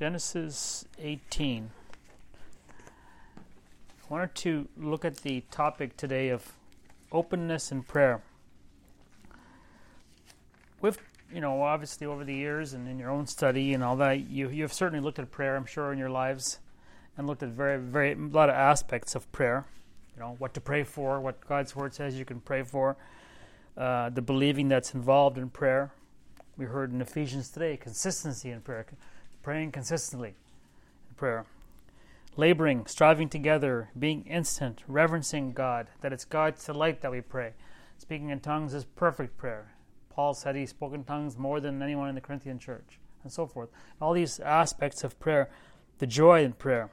Genesis 18. I wanted to look at the topic today of openness and prayer. With you know, obviously over the years and in your own study and all that, you you've certainly looked at prayer, I'm sure, in your lives, and looked at very very a lot of aspects of prayer. You know, what to pray for, what God's word says you can pray for, uh, the believing that's involved in prayer. We heard in Ephesians today consistency in prayer, praying consistently in prayer, laboring, striving together, being instant, reverencing God. That it's God's delight that we pray. Speaking in tongues is perfect prayer. Paul said he spoke in tongues more than anyone in the Corinthian church, and so forth. All these aspects of prayer, the joy in prayer.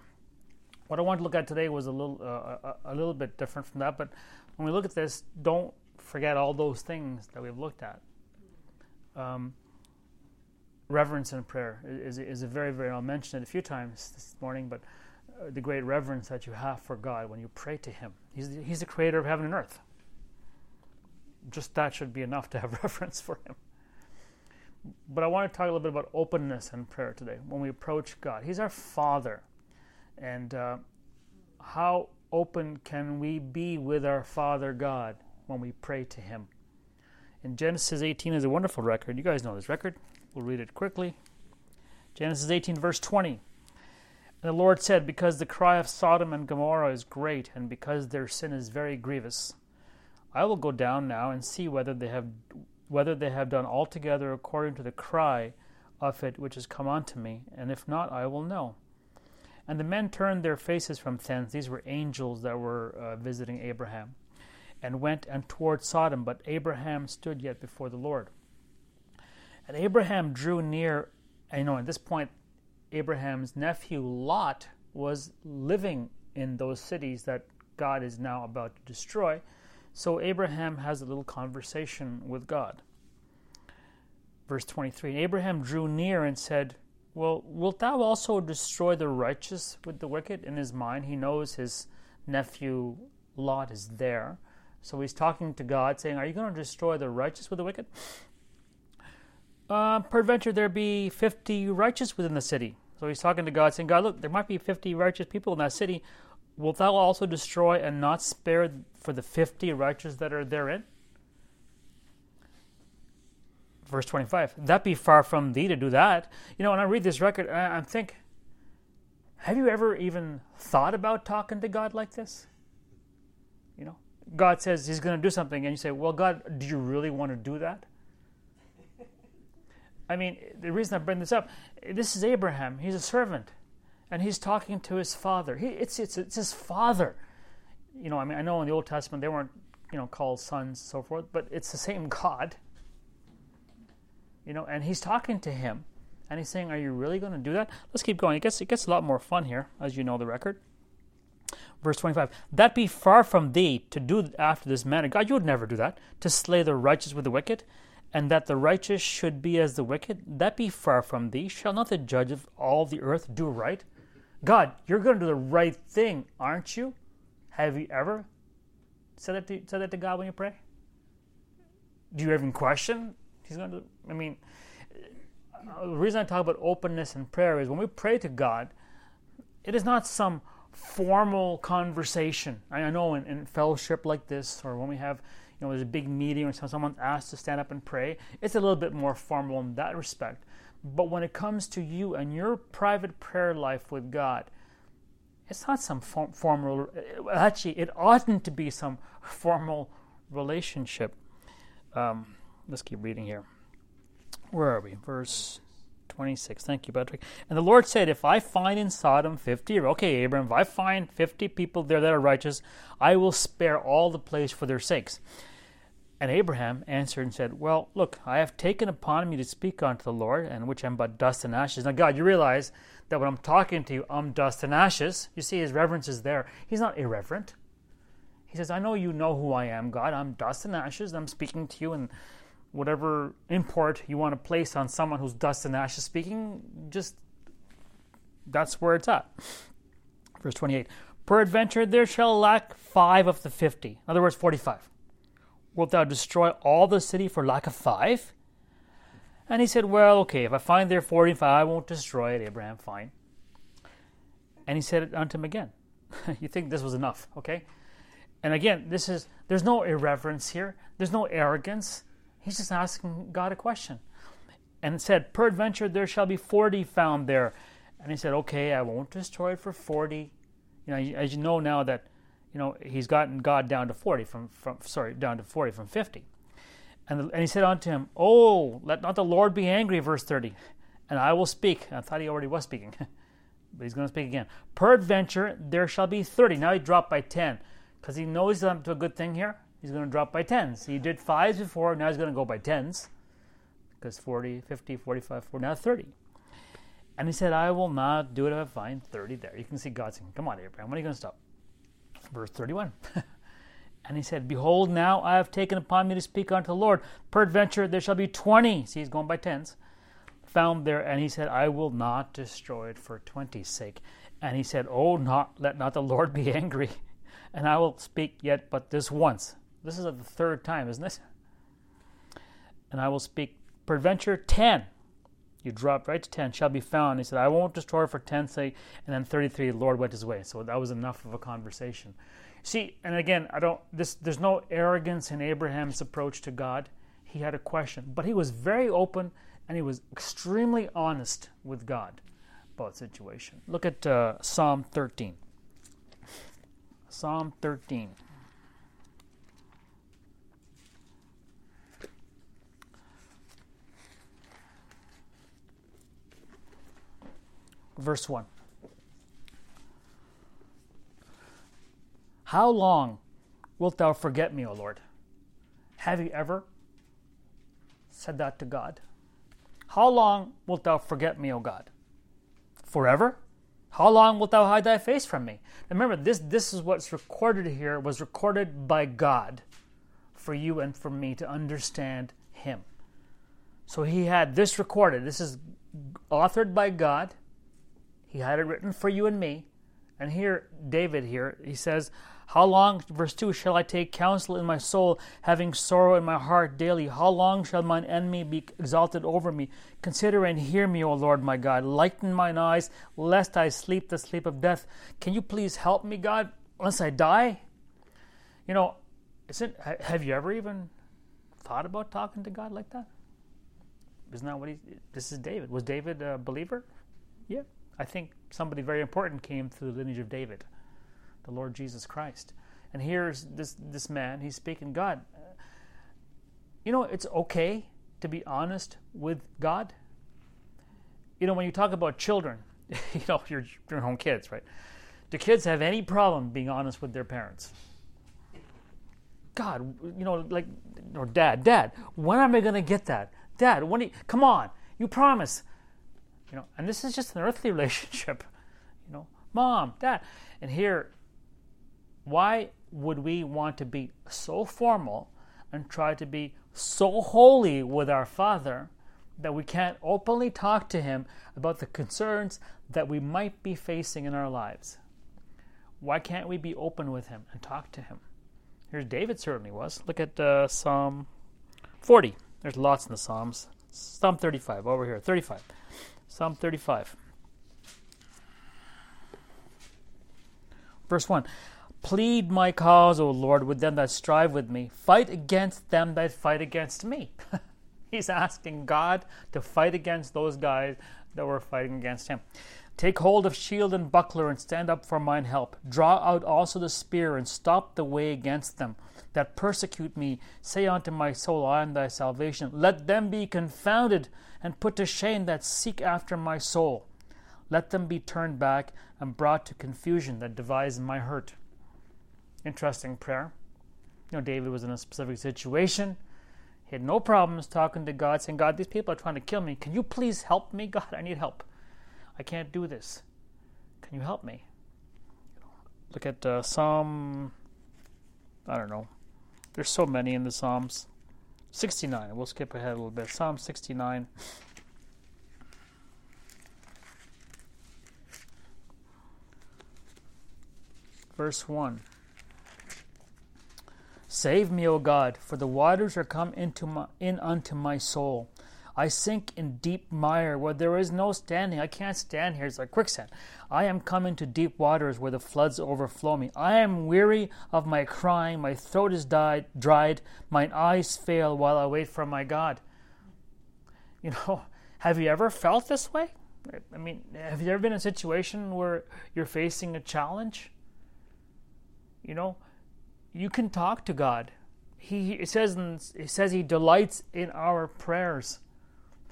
What I want to look at today was a little, uh, a, a little bit different from that. But when we look at this, don't forget all those things that we've looked at. Um, reverence in prayer is, is a very, very, I'll mention it a few times this morning, but uh, the great reverence that you have for God when you pray to Him. He's the, he's the creator of heaven and earth just that should be enough to have reverence for Him. But I want to talk a little bit about openness in prayer today when we approach God. He's our Father. And uh, how open can we be with our Father God when we pray to Him? In Genesis 18 is a wonderful record. You guys know this record. We'll read it quickly. Genesis 18, verse 20. And the Lord said, Because the cry of Sodom and Gomorrah is great, and because their sin is very grievous, I will go down now and see whether they have whether they have done altogether according to the cry of it which has come unto me, and if not, I will know. And the men turned their faces from thence; these were angels that were uh, visiting Abraham, and went and toward Sodom. But Abraham stood yet before the Lord. And Abraham drew near. You know, at this point, Abraham's nephew Lot was living in those cities that God is now about to destroy. So Abraham has a little conversation with God. Verse 23 And Abraham drew near and said, Well, wilt thou also destroy the righteous with the wicked? In his mind, he knows his nephew Lot is there. So he's talking to God, saying, Are you going to destroy the righteous with the wicked? Uh, peradventure there be 50 righteous within the city. So he's talking to God, saying, God, look, there might be 50 righteous people in that city. Wilt thou also destroy and not spare for the fifty righteous that are therein? Verse 25. That be far from thee to do that. You know, when I read this record, I, I think, have you ever even thought about talking to God like this? You know, God says He's going to do something, and you say, Well, God, do you really want to do that? I mean, the reason I bring this up, this is Abraham. He's a servant and he's talking to his father. He, it's, it's, it's his father. You know, I mean, I know in the Old Testament they weren't, you know, called sons, so forth, but it's the same God. You know, and he's talking to him, and he's saying, "Are you really going to do that?" Let's keep going. It gets it gets a lot more fun here, as you know the record. Verse 25, that be far from thee to do after this manner. God, you would never do that, to slay the righteous with the wicked, and that the righteous should be as the wicked. That be far from thee. Shall not the judge of all the earth do right? God, you're going to do the right thing, aren't you? Have you ever said that to, said that to God when you pray? Do you even question? He's going to. I mean, uh, the reason I talk about openness in prayer is when we pray to God, it is not some formal conversation. I know in, in fellowship like this, or when we have, know, there's a big meeting or someone's asked to stand up and pray, it's a little bit more formal in that respect. But when it comes to you and your private prayer life with God, it's not some formal, actually, it oughtn't to be some formal relationship. Um, let's keep reading here. Where are we? Verse 26. Thank you, Patrick. And the Lord said, If I find in Sodom 50, okay, Abram, if I find 50 people there that are righteous, I will spare all the place for their sakes. And Abraham answered and said, Well, look, I have taken upon me to speak unto the Lord, and which am but dust and ashes. Now, God, you realize that when I'm talking to you, I'm dust and ashes. You see, his reverence is there. He's not irreverent. He says, I know you know who I am, God. I'm dust and ashes. I'm speaking to you, and whatever import you want to place on someone who's dust and ashes speaking, just that's where it's at. Verse 28 Peradventure there shall lack five of the fifty. In other words, 45. Wilt thou destroy all the city for lack of five? And he said, Well, okay, if I find there 45, I won't destroy it, Abraham, fine. And he said it unto him again. you think this was enough, okay? And again, this is there's no irreverence here. There's no arrogance. He's just asking God a question. And said, Peradventure there shall be forty found there. And he said, Okay, I won't destroy it for forty. You know, as you know now that, you know, he's gotten God down to forty from, from sorry, down to forty from fifty. And, the, and he said unto him, Oh, let not the Lord be angry, verse 30, and I will speak. I thought he already was speaking, but he's going to speak again. Peradventure there shall be 30. Now he dropped by 10 because he knows he's up to a good thing here. He's going to drop by 10s. He did 5s before, now he's going to go by 10s because 40, 50, 45, 40, now 30. And he said, I will not do it if I find 30 there. You can see God saying, Come on, Abraham, when are you going to stop? Verse 31. And he said, Behold, now I have taken upon me to speak unto the Lord. Peradventure there shall be twenty. See, he's going by tens. Found there, and he said, I will not destroy it for twenty's sake. And he said, Oh, not let not the Lord be angry, and I will speak yet but this once. This is the third time, isn't it? And I will speak peradventure ten. You dropped right to ten, shall be found. He said, I won't destroy for ten's sake. And then 33, the Lord went his way. So that was enough of a conversation. See, and again, I don't this there's no arrogance in Abraham's approach to God. He had a question, but he was very open and he was extremely honest with God about the situation. Look at uh, Psalm 13. Psalm 13. Verse 1. How long wilt thou forget me, O Lord? Have you ever said that to God? How long wilt thou forget me, O God? Forever? How long wilt thou hide thy face from me? remember, this, this is what's recorded here, was recorded by God for you and for me to understand Him. So he had this recorded. This is authored by God. He had it written for you and me. And here, David here, he says, how long, verse 2, shall I take counsel in my soul, having sorrow in my heart daily? How long shall mine enemy be exalted over me? Consider and hear me, O Lord my God. Lighten mine eyes, lest I sleep the sleep of death. Can you please help me, God, lest I die? You know, isn't, have you ever even thought about talking to God like that? Isn't that what he, this is David. Was David a believer? Yeah. I think somebody very important came through the lineage of David the Lord Jesus Christ. And here's this this man, he's speaking God. You know, it's okay to be honest with God. You know, when you talk about children, you know, your, your own kids, right? Do kids have any problem being honest with their parents? God, you know, like, or dad, dad, when am I going to get that? Dad, when? You, come on, you promise. You know, and this is just an earthly relationship. You know, mom, dad, and here why would we want to be so formal and try to be so holy with our Father that we can't openly talk to Him about the concerns that we might be facing in our lives? Why can't we be open with Him and talk to Him? Here's David certainly was. Look at uh, Psalm 40. There's lots in the Psalms. Psalm 35, over here. 35. Psalm 35. Verse 1 Plead my cause, O Lord, with them that strive with me. Fight against them that fight against me. He's asking God to fight against those guys that were fighting against him. Take hold of shield and buckler and stand up for mine help. Draw out also the spear and stop the way against them that persecute me. Say unto my soul, I am thy salvation. Let them be confounded and put to shame that seek after my soul. Let them be turned back and brought to confusion that devise my hurt. Interesting prayer. You know, David was in a specific situation. He had no problems talking to God, saying, God, these people are trying to kill me. Can you please help me? God, I need help. I can't do this. Can you help me? Look at uh, Psalm, I don't know. There's so many in the Psalms. 69. We'll skip ahead a little bit. Psalm 69. Verse 1. Save me, O God, for the waters are come into my, in unto my soul. I sink in deep mire where there is no standing. I can't stand here. It's like quicksand. I am coming to deep waters where the floods overflow me. I am weary of my crying. My throat is died, dried. Mine eyes fail while I wait for my God. You know, have you ever felt this way? I mean, have you ever been in a situation where you're facing a challenge? You know, you can talk to God. He says it says he delights in our prayers.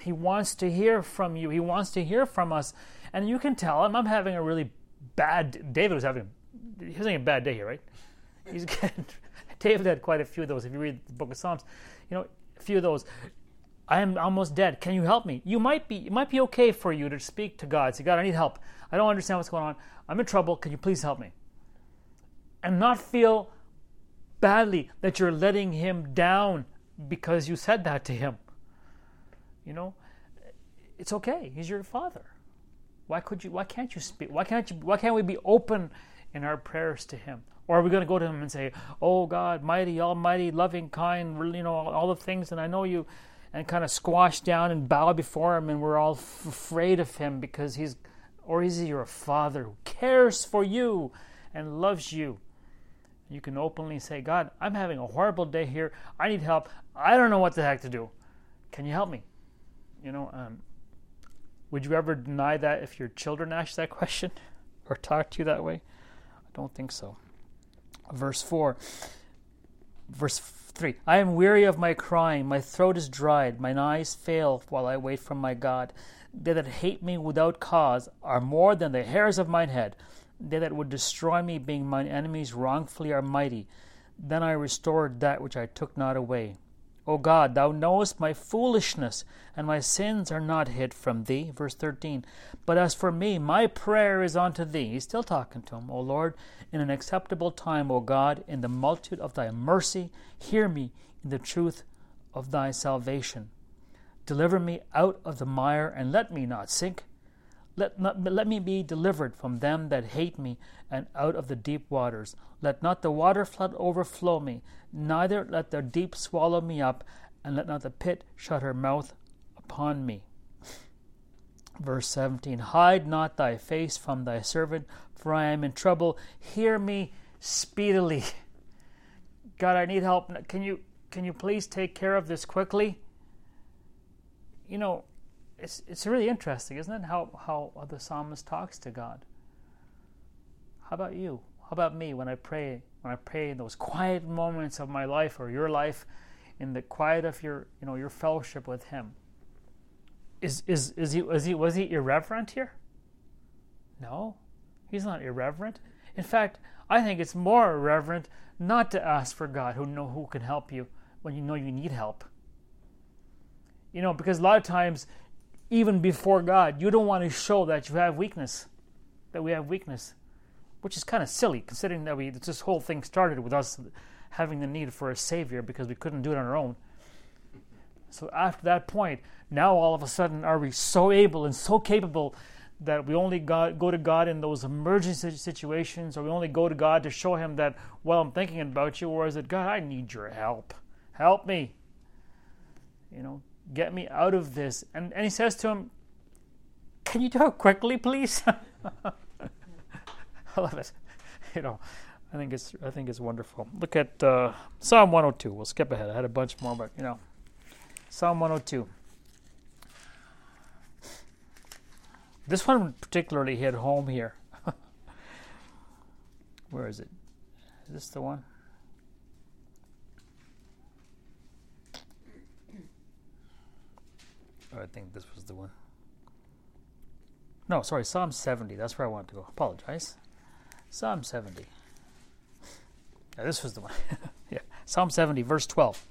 He wants to hear from you. He wants to hear from us. And you can tell him I'm having a really bad David was having he was having a bad day here, right? He's getting David had quite a few of those if you read the book of Psalms. You know, a few of those. I am almost dead. Can you help me? You might be it might be okay for you to speak to God. Say, God, I need help. I don't understand what's going on. I'm in trouble. Can you please help me? And not feel badly that you're letting him down because you said that to him. You know, it's okay. He's your father. Why could you why can't you speak? Why can't you why can't we be open in our prayers to him? Or are we going to go to him and say, "Oh God, mighty, almighty, loving, kind, you know, all the things and I know you and kind of squash down and bow before him and we're all f- afraid of him because he's or is he your father who cares for you and loves you you can openly say god i'm having a horrible day here i need help i don't know what the heck to do can you help me you know um, would you ever deny that if your children asked that question or talk to you that way i don't think so verse 4 verse 3 I am weary of my crying, my throat is dried, mine eyes fail while I wait for my God. They that hate me without cause are more than the hairs of mine head. They that would destroy me, being mine enemies wrongfully, are mighty. Then I restored that which I took not away. O God, thou knowest my foolishness, and my sins are not hid from thee. Verse 13. But as for me, my prayer is unto thee. He's still talking to him. O Lord, in an acceptable time, O God, in the multitude of thy mercy, hear me in the truth of thy salvation. Deliver me out of the mire, and let me not sink. Let, not, let me be delivered from them that hate me, and out of the deep waters. Let not the water flood overflow me, neither let the deep swallow me up, and let not the pit shut her mouth upon me. Verse 17 Hide not thy face from thy servant, for I am in trouble. Hear me speedily. God, I need help. Can you can you please take care of this quickly? You know, it's it's really interesting, isn't it? How how the psalmist talks to God. How about you? How about me when I pray? When I pray in those quiet moments of my life or your life, in the quiet of your you know your fellowship with Him. Is is is he was he was he irreverent here? No, he's not irreverent. In fact, I think it's more irreverent not to ask for God who know who can help you when you know you need help. You know, because a lot of times even before God. You don't want to show that you have weakness, that we have weakness, which is kind of silly considering that we this whole thing started with us having the need for a savior because we couldn't do it on our own. So after that point, now all of a sudden are we so able and so capable that we only go to God in those emergency situations, or we only go to God to show Him that, well, I'm thinking about you, or is it, God, I need your help. Help me. You know, Get me out of this. And, and he says to him, Can you do it quickly, please? I love it. You know, I think it's I think it's wonderful. Look at uh, Psalm 102. We'll skip ahead. I had a bunch more, but you know, Psalm 102. This one particularly hit home here. Where is it? Is this the one? Oh, I think this was the one. No, sorry, Psalm 70. That's where I wanted to go. Apologize. Psalm 70. Yeah, this was the one. yeah, Psalm 70, verse 12.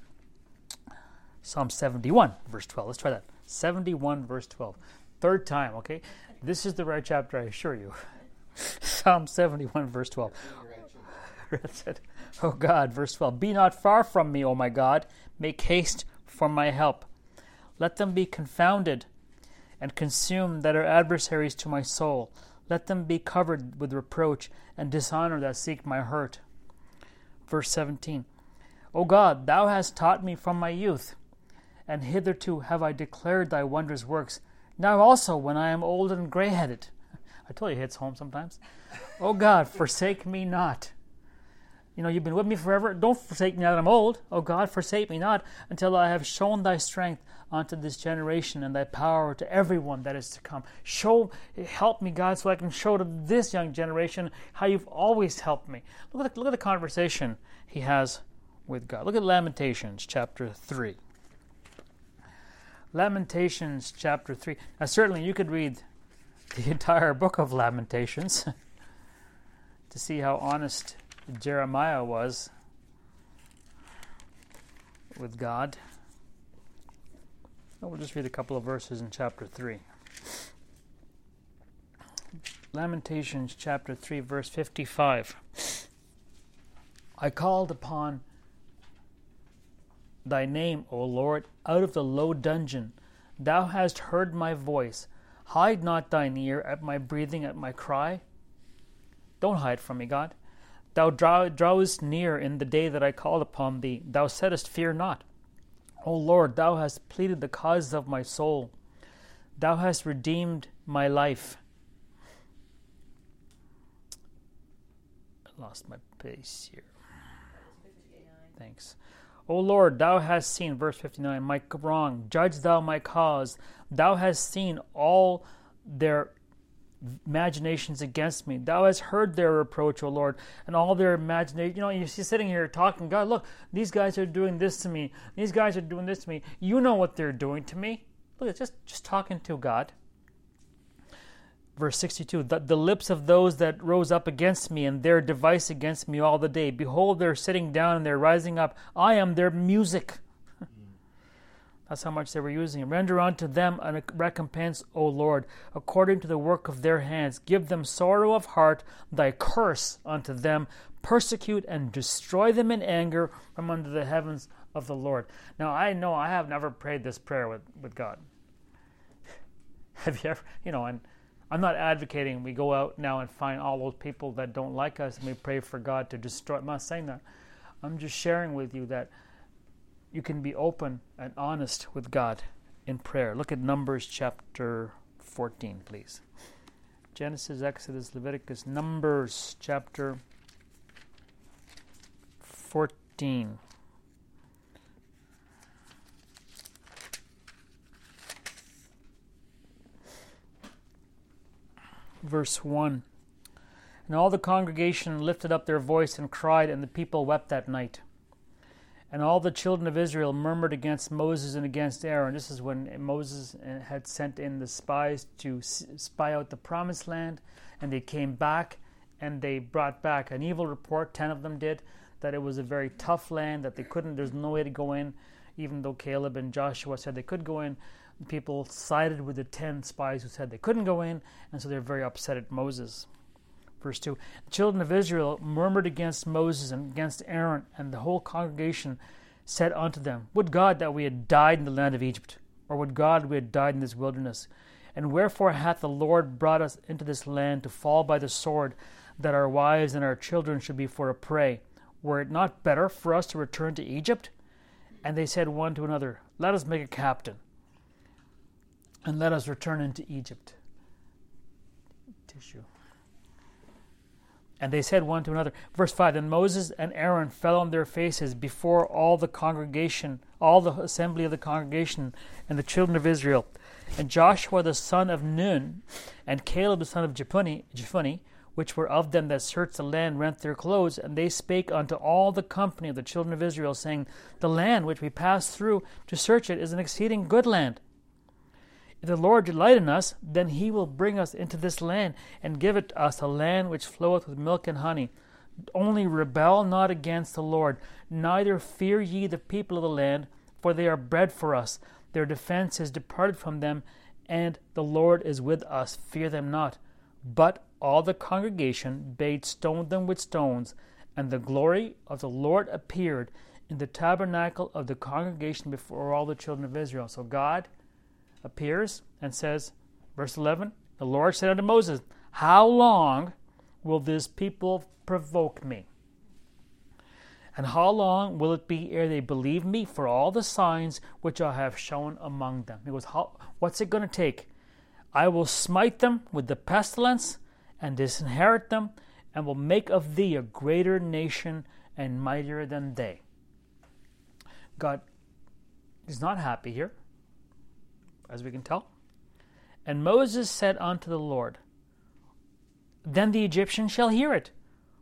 Psalm 71, verse 12. Let's try that. 71, verse 12. Third time, okay? This is the right chapter, I assure you. Psalm 71, verse 12. oh God, verse 12. Be not far from me, O my God. Make haste for my help. Let them be confounded and consumed that are adversaries to my soul. Let them be covered with reproach and dishonor that seek my hurt. Verse 17 O God, thou hast taught me from my youth, and hitherto have I declared thy wondrous works. Now also, when I am old and grey headed, I told you it hits home sometimes. oh God, forsake me not. You know, you've been with me forever. Don't forsake me now that I'm old. Oh God, forsake me not until I have shown thy strength unto this generation and thy power to everyone that is to come. Show, help me, God, so I can show to this young generation how you've always helped me. Look at the, look at the conversation he has with God. Look at Lamentations chapter 3. Lamentations chapter 3. Now, certainly you could read the entire book of Lamentations to see how honest Jeremiah was with God. We'll just read a couple of verses in chapter 3. Lamentations chapter 3, verse 55. I called upon thy name, O Lord, out of the low dungeon. Thou hast heard my voice. Hide not thine ear at my breathing, at my cry. Don't hide from me, God. Thou draw, drawest near in the day that I called upon thee. Thou saidst, Fear not. O Lord, thou hast pleaded the cause of my soul. Thou hast redeemed my life. I lost my pace here. Thanks. O Lord, thou hast seen, verse 59, my wrong. Judge thou my cause. Thou hast seen all their imaginations against me. Thou hast heard their reproach, O Lord, and all their imagination. You know, you're sitting here talking, God, look, these guys are doing this to me. These guys are doing this to me. You know what they're doing to me. Look, it's just, just talking to God. Verse 62 the, the lips of those that rose up against me and their device against me all the day. Behold, they're sitting down and they're rising up. I am their music. That's how much they were using. Render unto them a recompense, O Lord, according to the work of their hands. Give them sorrow of heart, thy curse unto them. Persecute and destroy them in anger from under the heavens of the Lord. Now, I know I have never prayed this prayer with, with God. Have you ever, you know, and I'm not advocating we go out now and find all those people that don't like us and we pray for God to destroy. I'm not saying that. I'm just sharing with you that you can be open and honest with God in prayer. Look at Numbers chapter 14, please. Genesis, Exodus, Leviticus, Numbers chapter 14. Verse 1 And all the congregation lifted up their voice and cried, and the people wept that night. And all the children of Israel murmured against Moses and against Aaron. This is when Moses had sent in the spies to spy out the promised land, and they came back and they brought back an evil report. Ten of them did that it was a very tough land that they couldn't. There's no way to go in, even though Caleb and Joshua said they could go in. People sided with the ten spies who said they couldn't go in, and so they're very upset at Moses. Verse 2 The children of Israel murmured against Moses and against Aaron, and the whole congregation said unto them, Would God that we had died in the land of Egypt, or would God we had died in this wilderness? And wherefore hath the Lord brought us into this land to fall by the sword, that our wives and our children should be for a prey? Were it not better for us to return to Egypt? And they said one to another, Let us make a captain, and let us return into Egypt. Tissue. And they said one to another, verse 5 Then Moses and Aaron fell on their faces before all the congregation, all the assembly of the congregation, and the children of Israel. And Joshua the son of Nun, and Caleb the son of Jephunneh, which were of them that searched the land, rent their clothes, and they spake unto all the company of the children of Israel, saying, The land which we passed through to search it is an exceeding good land. If the Lord delight in us, then he will bring us into this land and give it us a land which floweth with milk and honey. Only rebel not against the Lord, neither fear ye the people of the land, for they are bread for us. Their defense is departed from them, and the Lord is with us. Fear them not. But all the congregation bade stone them with stones, and the glory of the Lord appeared in the tabernacle of the congregation before all the children of Israel. So God appears and says, verse 11, the Lord said unto Moses, How long will this people provoke me? And how long will it be ere they believe me for all the signs which I have shown among them? He goes, how, What's it going to take? I will smite them with the pestilence and disinherit them, and will make of thee a greater nation and mightier than they. God is not happy here, as we can tell. And Moses said unto the Lord, Then the Egyptians shall hear it,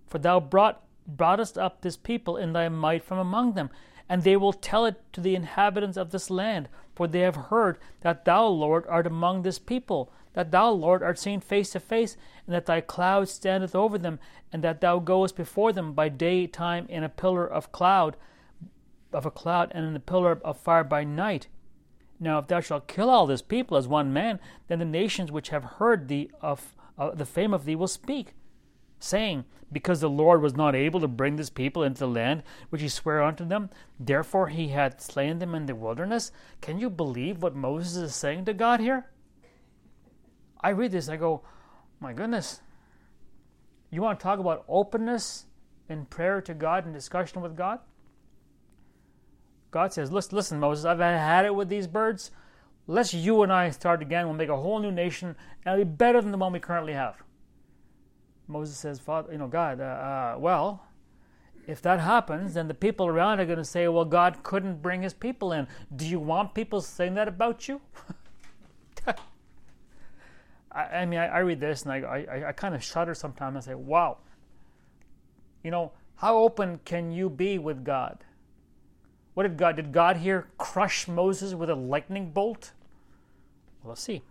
for thou brought, broughtest up this people in thy might from among them, and they will tell it to the inhabitants of this land, for they have heard that thou, Lord, art among this people, that thou, Lord, art seen face to face, and that thy cloud standeth over them, and that thou goest before them by daytime in a pillar of cloud, of a cloud, and in a pillar of fire by night. Now, if thou shalt kill all this people as one man, then the nations which have heard thee of uh, the fame of thee will speak, saying, Because the Lord was not able to bring this people into the land which he sware unto them, therefore he had slain them in the wilderness. Can you believe what Moses is saying to God here? I read this, I go, My goodness. You want to talk about openness in prayer to God and discussion with God? God says, listen, listen, Moses, I've had it with these birds. Let's you and I start again. We'll make a whole new nation, and it'll be better than the one we currently have. Moses says, Father, you know, God, uh, uh, well, if that happens, then the people around are going to say, well, God couldn't bring his people in. Do you want people saying that about you? I, I, mean, I, I, read this and I, I, I kind of shudder sometimes and say, wow, you know, how open can you be with God? What did God did God here crush Moses with a lightning bolt? Well, let's see.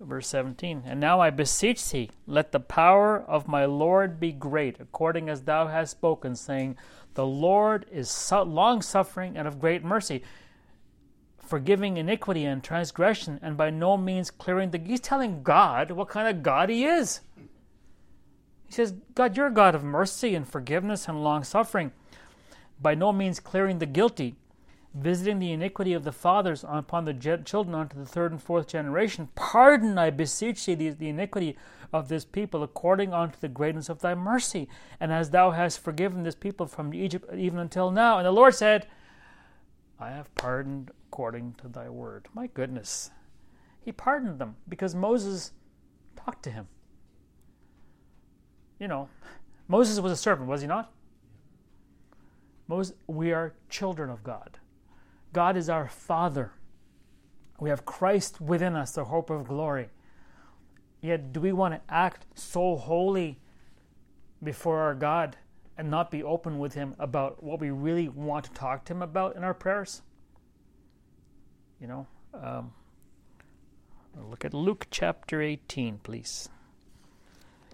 Verse 17 And now I beseech thee, let the power of my Lord be great, according as thou hast spoken, saying, The Lord is long suffering and of great mercy, forgiving iniquity and transgression, and by no means clearing the. He's telling God what kind of God he is. He says, God, you're a God of mercy and forgiveness and long suffering by no means clearing the guilty, visiting the iniquity of the fathers upon the children unto the third and fourth generation. Pardon, I beseech thee, the, the iniquity of this people according unto the greatness of thy mercy, and as thou hast forgiven this people from Egypt even until now. And the Lord said, I have pardoned according to thy word. My goodness. He pardoned them because Moses talked to him. You know, Moses was a servant, was he not? Most, we are children of God. God is our Father. We have Christ within us, the hope of glory. Yet, do we want to act so holy before our God and not be open with Him about what we really want to talk to Him about in our prayers? You know, um, look at Luke chapter 18, please.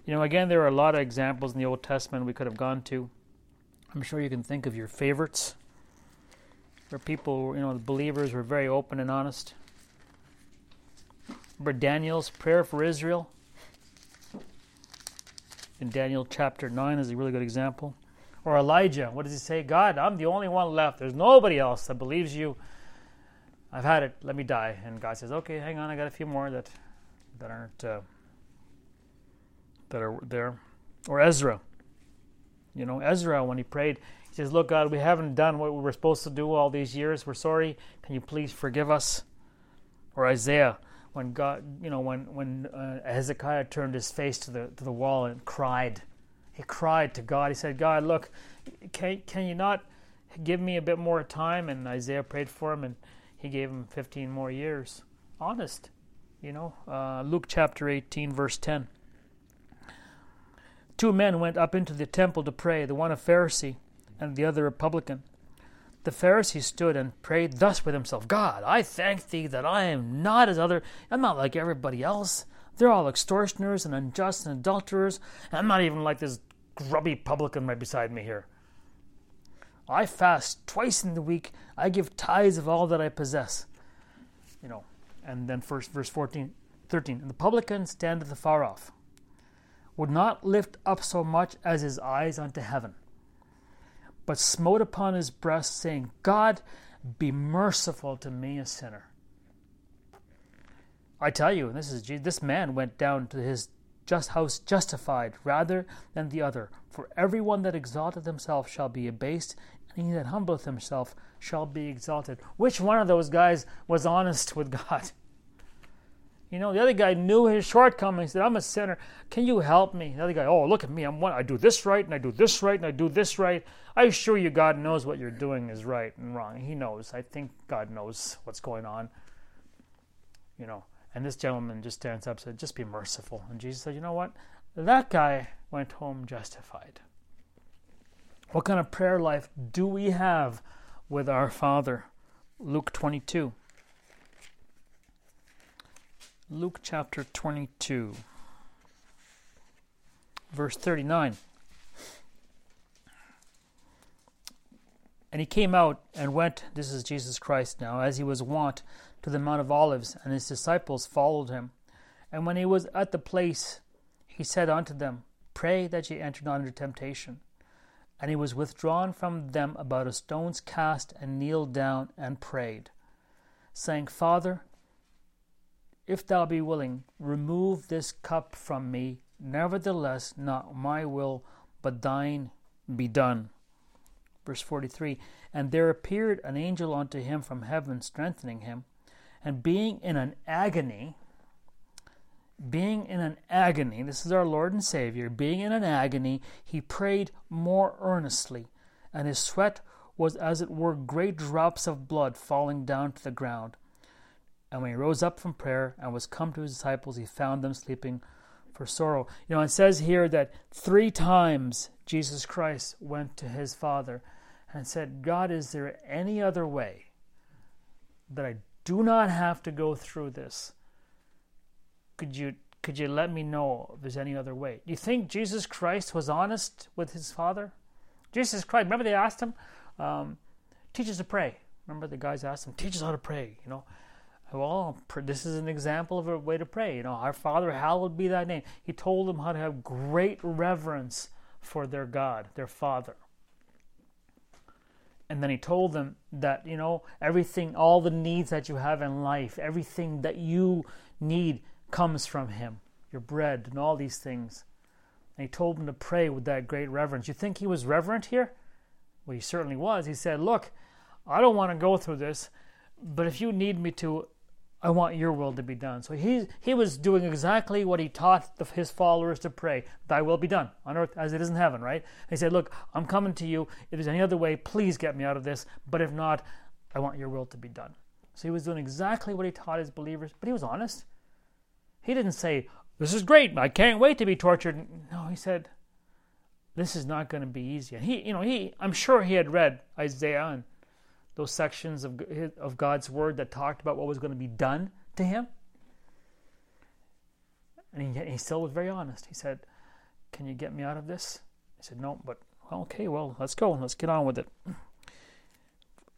You know, again, there are a lot of examples in the Old Testament we could have gone to. I'm sure you can think of your favorites, where people, you know, the believers were very open and honest. Remember Daniel's prayer for Israel? In Daniel chapter 9 is a really good example. Or Elijah, what does he say? God, I'm the only one left. There's nobody else that believes you. I've had it. Let me die. And God says, Okay, hang on. I got a few more that that aren't uh, that are there. Or Ezra. You know, Ezra, when he prayed, he says, Look, God, we haven't done what we were supposed to do all these years. We're sorry. Can you please forgive us? Or Isaiah, when God, you know, when, when uh, Hezekiah turned his face to the, to the wall and cried. He cried to God. He said, God, look, can, can you not give me a bit more time? And Isaiah prayed for him, and he gave him 15 more years. Honest, you know. Uh, Luke chapter 18, verse 10. Two men went up into the temple to pray, the one a Pharisee and the other a publican. The Pharisee stood and prayed thus with himself God, I thank thee that I am not as other, I'm not like everybody else. They're all extortioners and unjust and adulterers, and I'm not even like this grubby publican right beside me here. I fast twice in the week. I give tithes of all that I possess. You know, and then first verse 14, 13. And the publican standeth afar off would not lift up so much as his eyes unto heaven, but smote upon his breast, saying, God, be merciful to me, a sinner. I tell you, this is this man went down to his just house justified rather than the other. For everyone that exalteth himself shall be abased, and he that humbleth himself shall be exalted. Which one of those guys was honest with God? You know, the other guy knew his shortcomings. Said, I'm a sinner. Can you help me? The other guy, oh, look at me. I'm one. I do this right, and I do this right, and I do this right. I assure you, God knows what you're doing is right and wrong. He knows. I think God knows what's going on. You know, and this gentleman just stands up and said, just be merciful. And Jesus said, you know what? That guy went home justified. What kind of prayer life do we have with our Father? Luke 22. Luke chapter 22, verse 39. And he came out and went, this is Jesus Christ now, as he was wont, to the Mount of Olives, and his disciples followed him. And when he was at the place, he said unto them, Pray that ye enter not into temptation. And he was withdrawn from them about a stone's cast, and kneeled down and prayed, saying, Father, if thou be willing, remove this cup from me. Nevertheless, not my will, but thine be done. Verse 43 And there appeared an angel unto him from heaven, strengthening him. And being in an agony, being in an agony, this is our Lord and Savior, being in an agony, he prayed more earnestly, and his sweat was as it were great drops of blood falling down to the ground. And when he rose up from prayer and was come to his disciples, he found them sleeping for sorrow. You know, it says here that three times Jesus Christ went to his Father and said, God, is there any other way that I do not have to go through this? Could you could you let me know if there's any other way? Do you think Jesus Christ was honest with his Father? Jesus Christ, remember they asked him, um, teach us to pray. Remember the guys asked him, teach us how to pray, you know. Well, this is an example of a way to pray. You know, our Father, hallowed be thy name. He told them how to have great reverence for their God, their Father. And then he told them that, you know, everything, all the needs that you have in life, everything that you need comes from him. Your bread and all these things. And he told them to pray with that great reverence. You think he was reverent here? Well, he certainly was. He said, Look, I don't want to go through this, but if you need me to, I want your will to be done. So he, he was doing exactly what he taught the, his followers to pray Thy will be done on earth as it is in heaven, right? he said, Look, I'm coming to you. If there's any other way, please get me out of this. But if not, I want your will to be done. So he was doing exactly what he taught his believers, but he was honest. He didn't say, This is great. I can't wait to be tortured. No, he said, This is not going to be easy. And he, you know, he, I'm sure he had read Isaiah and those sections of, of God's word that talked about what was going to be done to him. And he, he still was very honest. He said, Can you get me out of this? I said, No, but well, okay, well, let's go. Let's get on with it.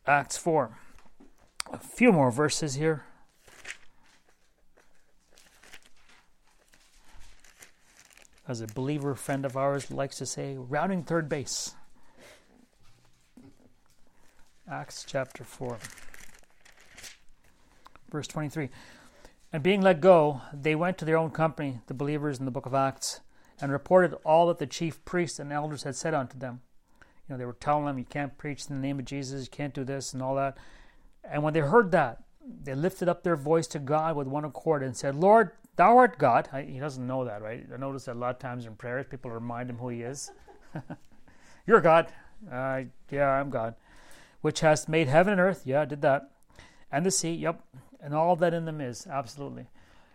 Acts 4. A few more verses here. As a believer friend of ours likes to say, rounding third base. Acts chapter 4, verse 23. And being let go, they went to their own company, the believers in the book of Acts, and reported all that the chief priests and elders had said unto them. You know, they were telling them, you can't preach in the name of Jesus, you can't do this and all that. And when they heard that, they lifted up their voice to God with one accord and said, Lord, thou art God. He doesn't know that, right? I notice that a lot of times in prayers, people remind him who he is. You're God. Uh, yeah, I'm God which hast made heaven and earth. Yeah, I did that. And the sea, yep. And all that in them is, absolutely.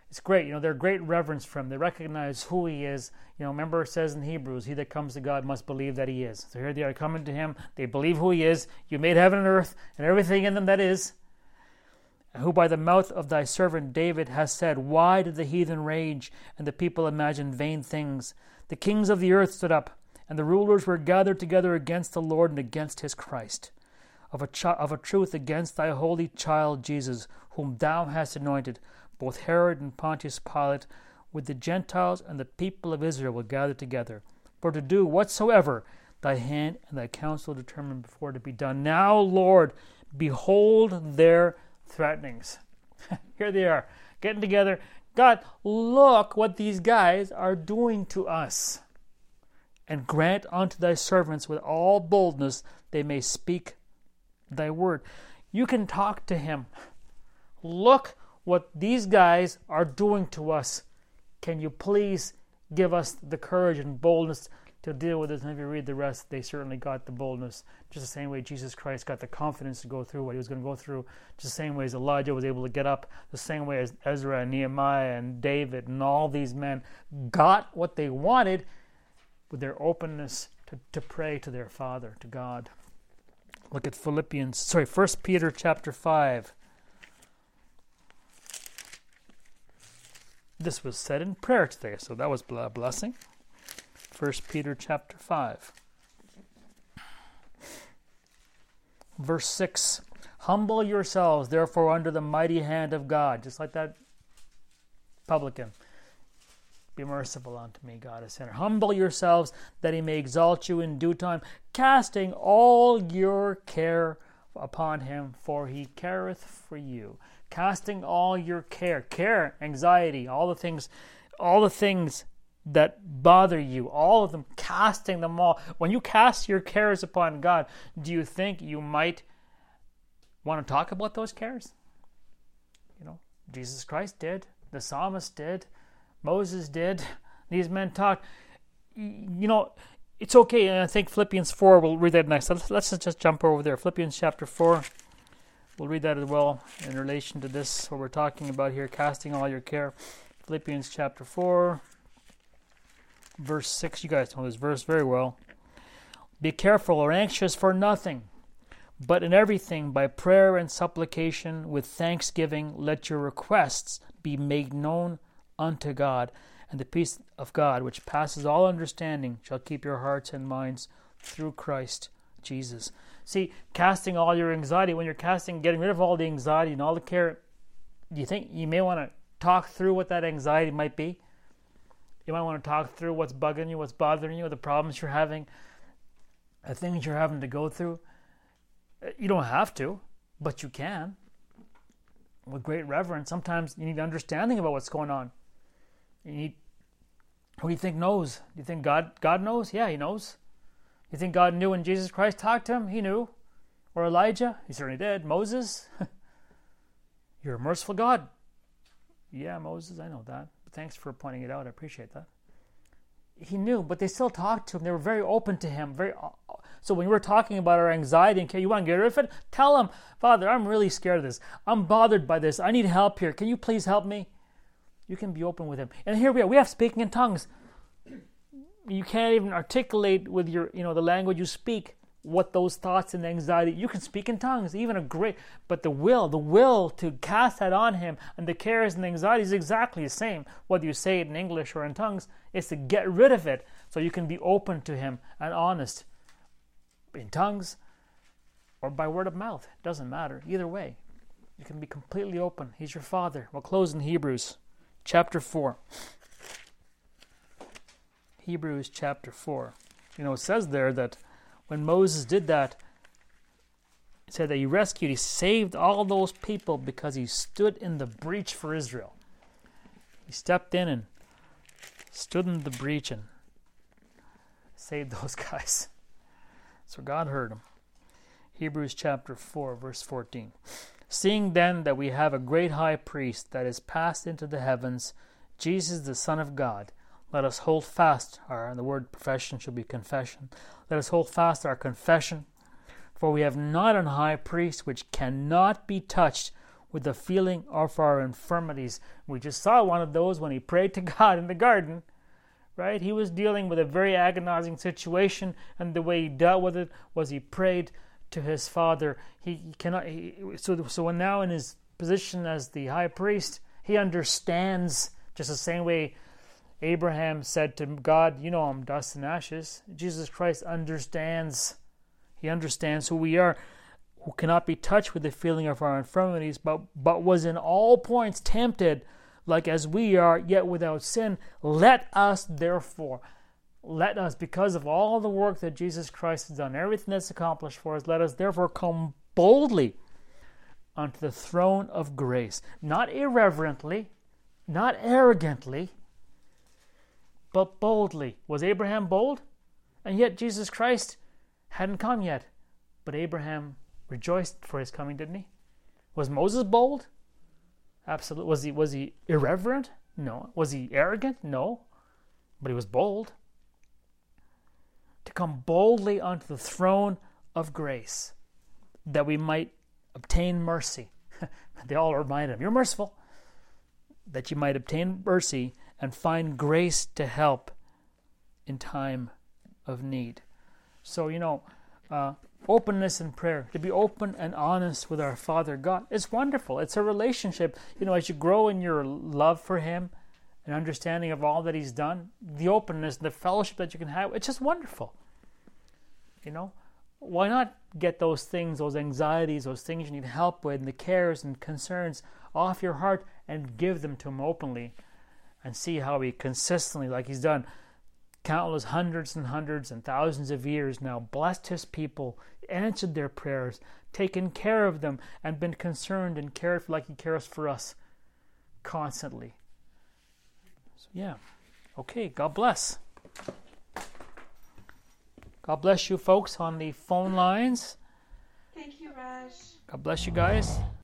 It's great. You know, they're great reverence for him. They recognize who he is. You know, remember it says in Hebrews, he that comes to God must believe that he is. So here they are coming to him. They believe who he is. You made heaven and earth and everything in them that is. Who by the mouth of thy servant David has said, Why did the heathen rage and the people imagine vain things? The kings of the earth stood up, and the rulers were gathered together against the Lord and against his Christ of a, ch- of a truth against thy holy child Jesus, whom thou hast anointed. Both Herod and Pontius Pilate, with the Gentiles and the people of Israel, will gather together, for to do whatsoever thy hand and thy counsel determined before to be done. Now, Lord, behold their threatenings. Here they are, getting together. God, look what these guys are doing to us. And grant unto thy servants with all boldness they may speak thy word. You can talk to him. Look what these guys are doing to us. Can you please give us the courage and boldness to deal with this? And if you read the rest, they certainly got the boldness. Just the same way Jesus Christ got the confidence to go through what he was going to go through. Just the same way as Elijah was able to get up. The same way as Ezra and Nehemiah and David and all these men got what they wanted with their openness to, to pray to their Father, to God. Look at Philippians, sorry, First Peter chapter 5. This was said in prayer today, so that was a blessing. First Peter chapter 5. Verse 6 Humble yourselves, therefore, under the mighty hand of God, just like that publican. Be merciful unto me, God, a sinner. Humble yourselves, that he may exalt you in due time, casting all your care upon him, for he careth for you. Casting all your care, care, anxiety, all the things, all the things that bother you, all of them, casting them all. When you cast your cares upon God, do you think you might want to talk about those cares? You know, Jesus Christ did, the psalmist did, Moses did. These men talked. You know, it's okay. And I think Philippians 4, we'll read that next. Let's, let's just jump over there. Philippians chapter 4. We'll read that as well in relation to this, what we're talking about here, casting all your care. Philippians chapter 4, verse 6. You guys know this verse very well. Be careful or anxious for nothing, but in everything, by prayer and supplication, with thanksgiving, let your requests be made known unto God, and the peace of God, which passes all understanding, shall keep your hearts and minds through Christ Jesus. See, casting all your anxiety, when you're casting, getting rid of all the anxiety and all the care, you think you may want to talk through what that anxiety might be? You might want to talk through what's bugging you, what's bothering you, the problems you're having, the things you're having to go through. Uh, you don't have to, but you can. With great reverence, sometimes you need understanding about what's going on. You, who do you think knows? Do you think God God knows? Yeah, He knows. You think God knew when Jesus Christ talked to him? He knew. Or Elijah? He certainly did. Moses? You're a merciful God. Yeah, Moses, I know that. Thanks for pointing it out. I appreciate that. He knew, but they still talked to him. They were very open to him. Very. So when we're talking about our anxiety and care, you want to get rid of it? Tell him, Father, I'm really scared of this. I'm bothered by this. I need help here. Can you please help me? You can be open with him. And here we are. We have speaking in tongues. You can't even articulate with your, you know, the language you speak what those thoughts and anxiety. You can speak in tongues, even a great, but the will, the will to cast that on him and the cares and anxiety is exactly the same. Whether you say it in English or in tongues, is to get rid of it so you can be open to him and honest in tongues or by word of mouth. It doesn't matter. Either way, you can be completely open. He's your father. We'll close in Hebrews chapter 4. Hebrews chapter 4. You know, it says there that when Moses did that, it said that he rescued, he saved all those people because he stood in the breach for Israel. He stepped in and stood in the breach and saved those guys. So God heard him. Hebrews chapter 4, verse 14. Seeing then that we have a great high priest that is passed into the heavens, Jesus the Son of God, let us hold fast our and the word profession should be confession. Let us hold fast our confession, for we have not an high priest which cannot be touched with the feeling of our infirmities. We just saw one of those when he prayed to God in the garden. Right? He was dealing with a very agonizing situation, and the way he dealt with it was he prayed to his father. He, cannot. He, so so when now in his position as the high priest, he understands just the same way Abraham said to God, "You know I'm dust and ashes." Jesus Christ understands. He understands who we are, who cannot be touched with the feeling of our infirmities, but but was in all points tempted, like as we are, yet without sin. Let us therefore let us, because of all the work that Jesus Christ has done, everything that's accomplished for us, let us therefore come boldly unto the throne of grace, not irreverently, not arrogantly, but boldly. Was Abraham bold? And yet Jesus Christ hadn't come yet. But Abraham rejoiced for his coming, didn't he? Was Moses bold? Absolutely. Was he was he irreverent? No. Was he arrogant? No. But he was bold. Come boldly unto the throne of grace that we might obtain mercy. they all remind him, You're merciful. That you might obtain mercy and find grace to help in time of need. So, you know, uh, openness in prayer, to be open and honest with our Father God, it's wonderful. It's a relationship. You know, as you grow in your love for Him and understanding of all that He's done, the openness, the fellowship that you can have, it's just wonderful. You know, why not get those things, those anxieties, those things you need help with, and the cares and concerns off your heart and give them to Him openly and see how He consistently, like He's done countless hundreds and hundreds and thousands of years now, blessed His people, answered their prayers, taken care of them, and been concerned and cared for like He cares for us constantly. So, yeah. Okay, God bless. God bless you folks on the phone lines. Thank you, Raj. God bless you guys.